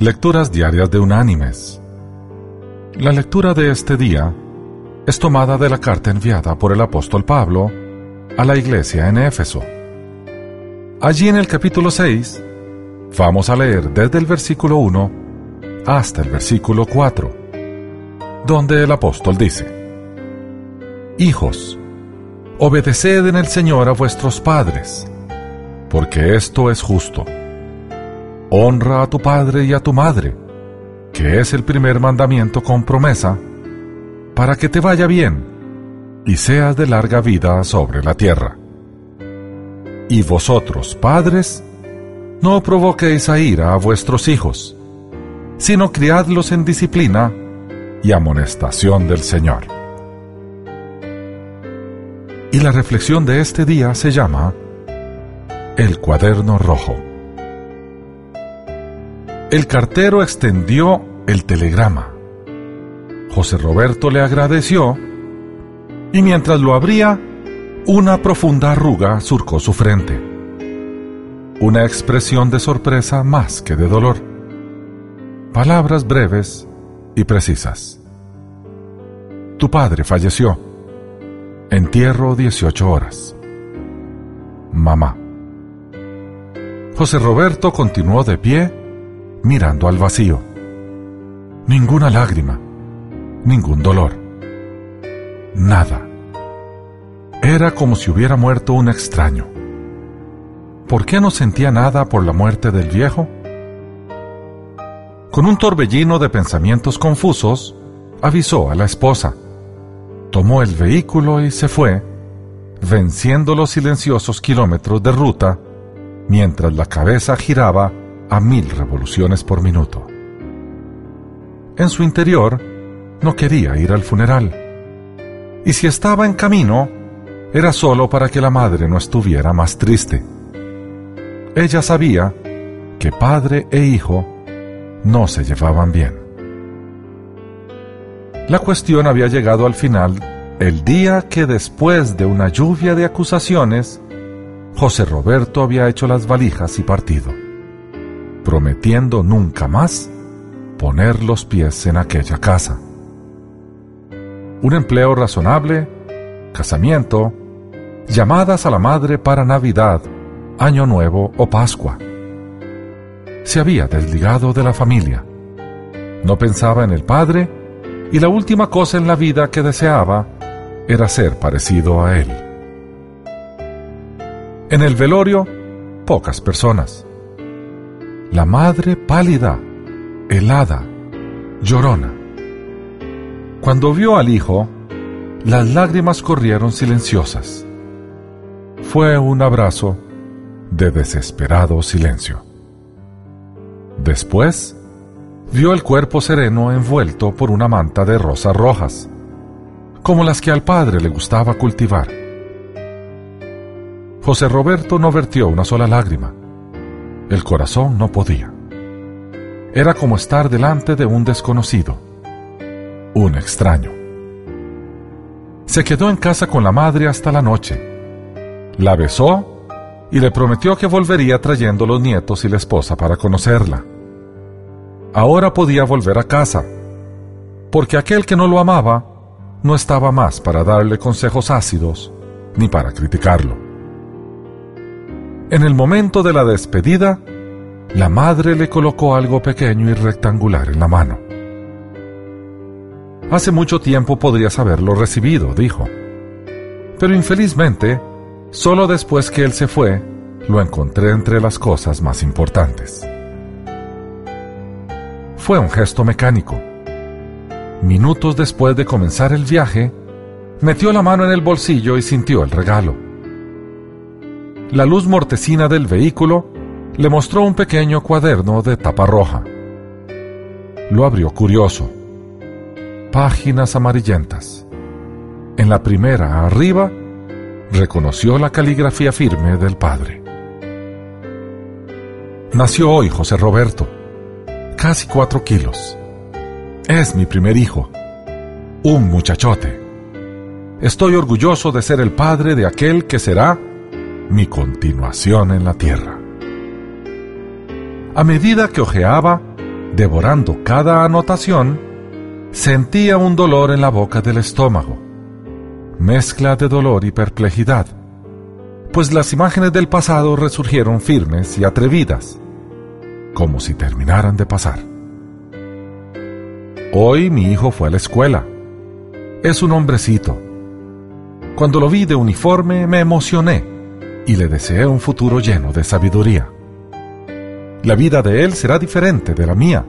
Lecturas Diarias de Unánimes. La lectura de este día es tomada de la carta enviada por el apóstol Pablo a la iglesia en Éfeso. Allí en el capítulo 6 vamos a leer desde el versículo 1 hasta el versículo 4, donde el apóstol dice, Hijos, obedeced en el Señor a vuestros padres, porque esto es justo. Honra a tu padre y a tu madre, que es el primer mandamiento con promesa, para que te vaya bien y seas de larga vida sobre la tierra. Y vosotros, padres, no provoquéis a ira a vuestros hijos, sino criadlos en disciplina y amonestación del Señor. Y la reflexión de este día se llama El cuaderno rojo. El cartero extendió el telegrama. José Roberto le agradeció y mientras lo abría, una profunda arruga surcó su frente. Una expresión de sorpresa más que de dolor. Palabras breves y precisas. Tu padre falleció. Entierro 18 horas. Mamá. José Roberto continuó de pie, mirando al vacío. Ninguna lágrima, ningún dolor. Nada. Era como si hubiera muerto un extraño. ¿Por qué no sentía nada por la muerte del viejo? Con un torbellino de pensamientos confusos, avisó a la esposa. Tomó el vehículo y se fue, venciendo los silenciosos kilómetros de ruta mientras la cabeza giraba a mil revoluciones por minuto. En su interior, no quería ir al funeral. Y si estaba en camino, era solo para que la madre no estuviera más triste. Ella sabía que padre e hijo no se llevaban bien. La cuestión había llegado al final el día que después de una lluvia de acusaciones, José Roberto había hecho las valijas y partido, prometiendo nunca más poner los pies en aquella casa. Un empleo razonable, casamiento, llamadas a la madre para Navidad, Año Nuevo o Pascua. Se había desligado de la familia. No pensaba en el padre y la última cosa en la vida que deseaba era ser parecido a él. En el velorio, pocas personas. La madre pálida, helada, llorona. Cuando vio al hijo, las lágrimas corrieron silenciosas. Fue un abrazo de desesperado silencio. Después, vio el cuerpo sereno envuelto por una manta de rosas rojas, como las que al padre le gustaba cultivar. José Roberto no vertió una sola lágrima. El corazón no podía. Era como estar delante de un desconocido, un extraño. Se quedó en casa con la madre hasta la noche. La besó y le prometió que volvería trayendo los nietos y la esposa para conocerla. Ahora podía volver a casa, porque aquel que no lo amaba no estaba más para darle consejos ácidos ni para criticarlo. En el momento de la despedida, la madre le colocó algo pequeño y rectangular en la mano. Hace mucho tiempo podrías haberlo recibido, dijo. Pero infelizmente, solo después que él se fue, lo encontré entre las cosas más importantes. Fue un gesto mecánico. Minutos después de comenzar el viaje, metió la mano en el bolsillo y sintió el regalo la luz mortecina del vehículo le mostró un pequeño cuaderno de tapa roja. Lo abrió curioso. Páginas amarillentas. En la primera, arriba, reconoció la caligrafía firme del padre. Nació hoy José Roberto, casi cuatro kilos. Es mi primer hijo, un muchachote. Estoy orgulloso de ser el padre de aquel que será mi continuación en la tierra. A medida que hojeaba, devorando cada anotación, sentía un dolor en la boca del estómago, mezcla de dolor y perplejidad, pues las imágenes del pasado resurgieron firmes y atrevidas, como si terminaran de pasar. Hoy mi hijo fue a la escuela. Es un hombrecito. Cuando lo vi de uniforme me emocioné y le deseé un futuro lleno de sabiduría. La vida de él será diferente de la mía,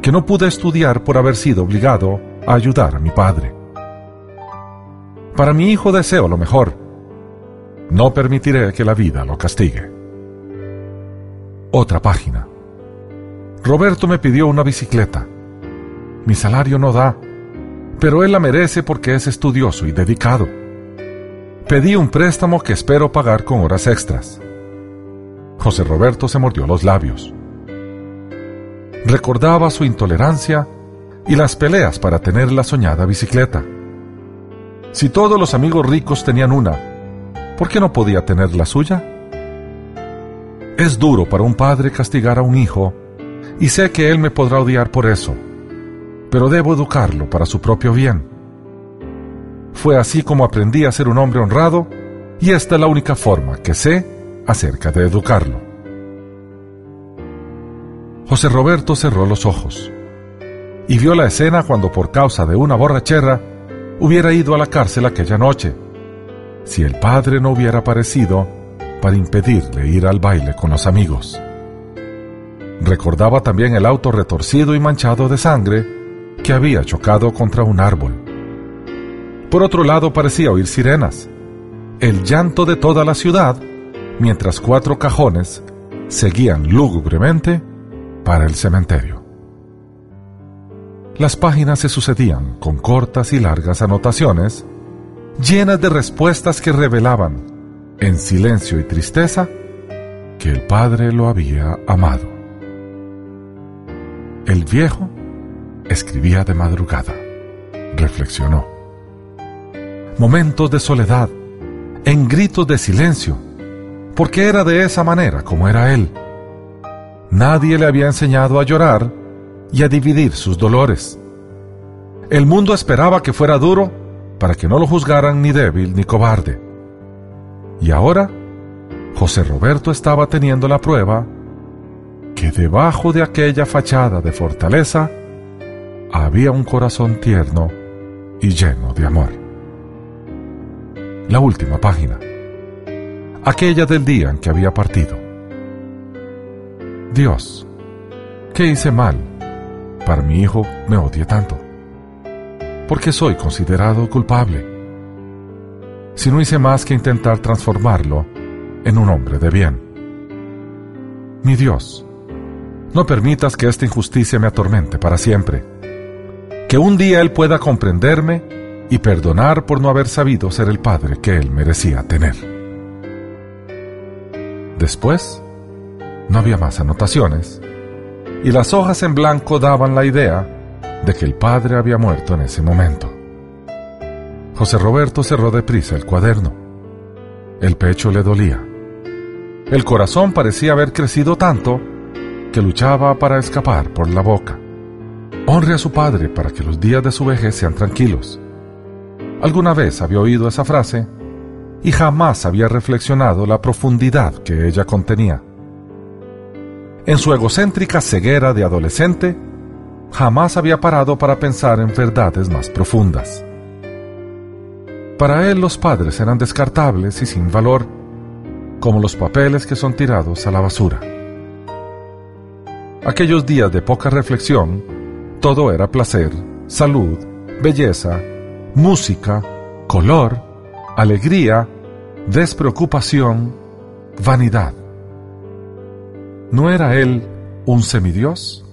que no pude estudiar por haber sido obligado a ayudar a mi padre. Para mi hijo deseo lo mejor. No permitiré que la vida lo castigue. Otra página. Roberto me pidió una bicicleta. Mi salario no da, pero él la merece porque es estudioso y dedicado. Pedí un préstamo que espero pagar con horas extras. José Roberto se mordió los labios. Recordaba su intolerancia y las peleas para tener la soñada bicicleta. Si todos los amigos ricos tenían una, ¿por qué no podía tener la suya? Es duro para un padre castigar a un hijo, y sé que él me podrá odiar por eso, pero debo educarlo para su propio bien. Fue así como aprendí a ser un hombre honrado, y esta es la única forma que sé acerca de educarlo. José Roberto cerró los ojos y vio la escena cuando por causa de una borrachera hubiera ido a la cárcel aquella noche, si el padre no hubiera aparecido para impedirle ir al baile con los amigos. Recordaba también el auto retorcido y manchado de sangre que había chocado contra un árbol. Por otro lado parecía oír sirenas, el llanto de toda la ciudad mientras cuatro cajones seguían lúgubremente para el cementerio. Las páginas se sucedían con cortas y largas anotaciones, llenas de respuestas que revelaban, en silencio y tristeza, que el padre lo había amado. El viejo escribía de madrugada, reflexionó. Momentos de soledad, en gritos de silencio, porque era de esa manera como era él. Nadie le había enseñado a llorar y a dividir sus dolores. El mundo esperaba que fuera duro para que no lo juzgaran ni débil ni cobarde. Y ahora, José Roberto estaba teniendo la prueba que debajo de aquella fachada de fortaleza había un corazón tierno y lleno de amor. La última página aquella del día en que había partido. Dios, ¿qué hice mal para mi hijo me odie tanto? Porque soy considerado culpable. Si no hice más que intentar transformarlo en un hombre de bien. Mi Dios, no permitas que esta injusticia me atormente para siempre. Que un día Él pueda comprenderme y perdonar por no haber sabido ser el padre que Él merecía tener. Después, no había más anotaciones, y las hojas en blanco daban la idea de que el padre había muerto en ese momento. José Roberto cerró deprisa el cuaderno. El pecho le dolía. El corazón parecía haber crecido tanto que luchaba para escapar por la boca. Honre a su padre para que los días de su vejez sean tranquilos. Alguna vez había oído esa frase y jamás había reflexionado la profundidad que ella contenía. En su egocéntrica ceguera de adolescente, jamás había parado para pensar en verdades más profundas. Para él los padres eran descartables y sin valor, como los papeles que son tirados a la basura. Aquellos días de poca reflexión, todo era placer, salud, belleza, música, color, alegría, despreocupación, vanidad. ¿No era él un semidios?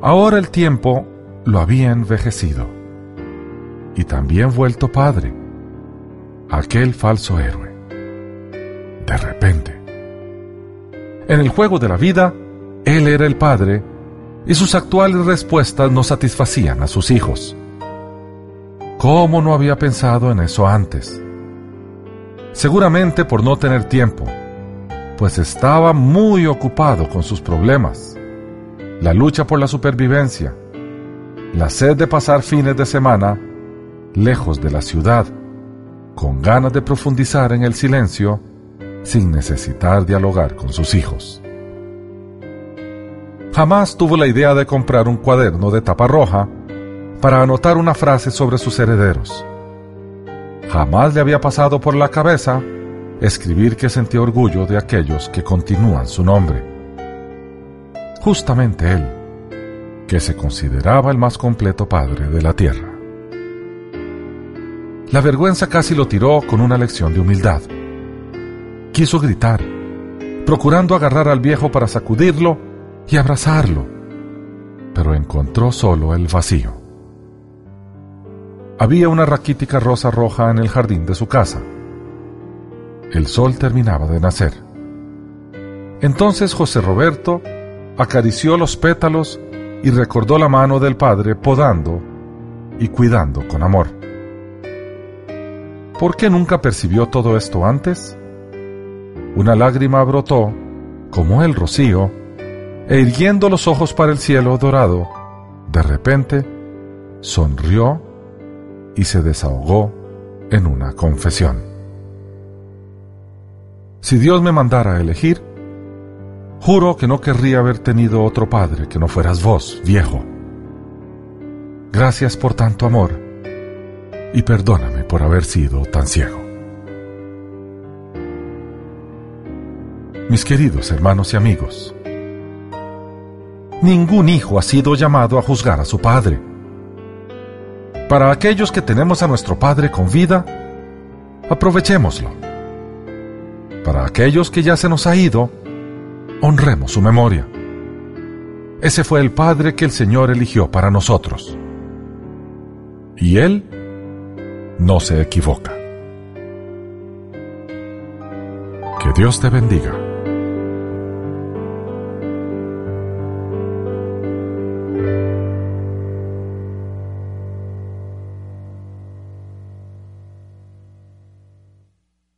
Ahora el tiempo lo había envejecido y también vuelto padre, aquel falso héroe. De repente, en el juego de la vida, él era el padre y sus actuales respuestas no satisfacían a sus hijos. ¿Cómo no había pensado en eso antes? Seguramente por no tener tiempo, pues estaba muy ocupado con sus problemas, la lucha por la supervivencia, la sed de pasar fines de semana lejos de la ciudad, con ganas de profundizar en el silencio sin necesitar dialogar con sus hijos. Jamás tuvo la idea de comprar un cuaderno de tapa roja para anotar una frase sobre sus herederos. Jamás le había pasado por la cabeza escribir que sentía orgullo de aquellos que continúan su nombre. Justamente él, que se consideraba el más completo padre de la tierra. La vergüenza casi lo tiró con una lección de humildad. Quiso gritar, procurando agarrar al viejo para sacudirlo y abrazarlo, pero encontró solo el vacío. Había una raquítica rosa roja en el jardín de su casa. El sol terminaba de nacer. Entonces José Roberto acarició los pétalos y recordó la mano del padre podando y cuidando con amor. ¿Por qué nunca percibió todo esto antes? Una lágrima brotó, como el rocío, e irguiendo los ojos para el cielo dorado, de repente sonrió y se desahogó en una confesión. Si Dios me mandara a elegir, juro que no querría haber tenido otro padre que no fueras vos, viejo. Gracias por tanto amor y perdóname por haber sido tan ciego. Mis queridos hermanos y amigos, ningún hijo ha sido llamado a juzgar a su padre. Para aquellos que tenemos a nuestro Padre con vida, aprovechémoslo. Para aquellos que ya se nos ha ido, honremos su memoria. Ese fue el Padre que el Señor eligió para nosotros. Y Él no se equivoca. Que Dios te bendiga.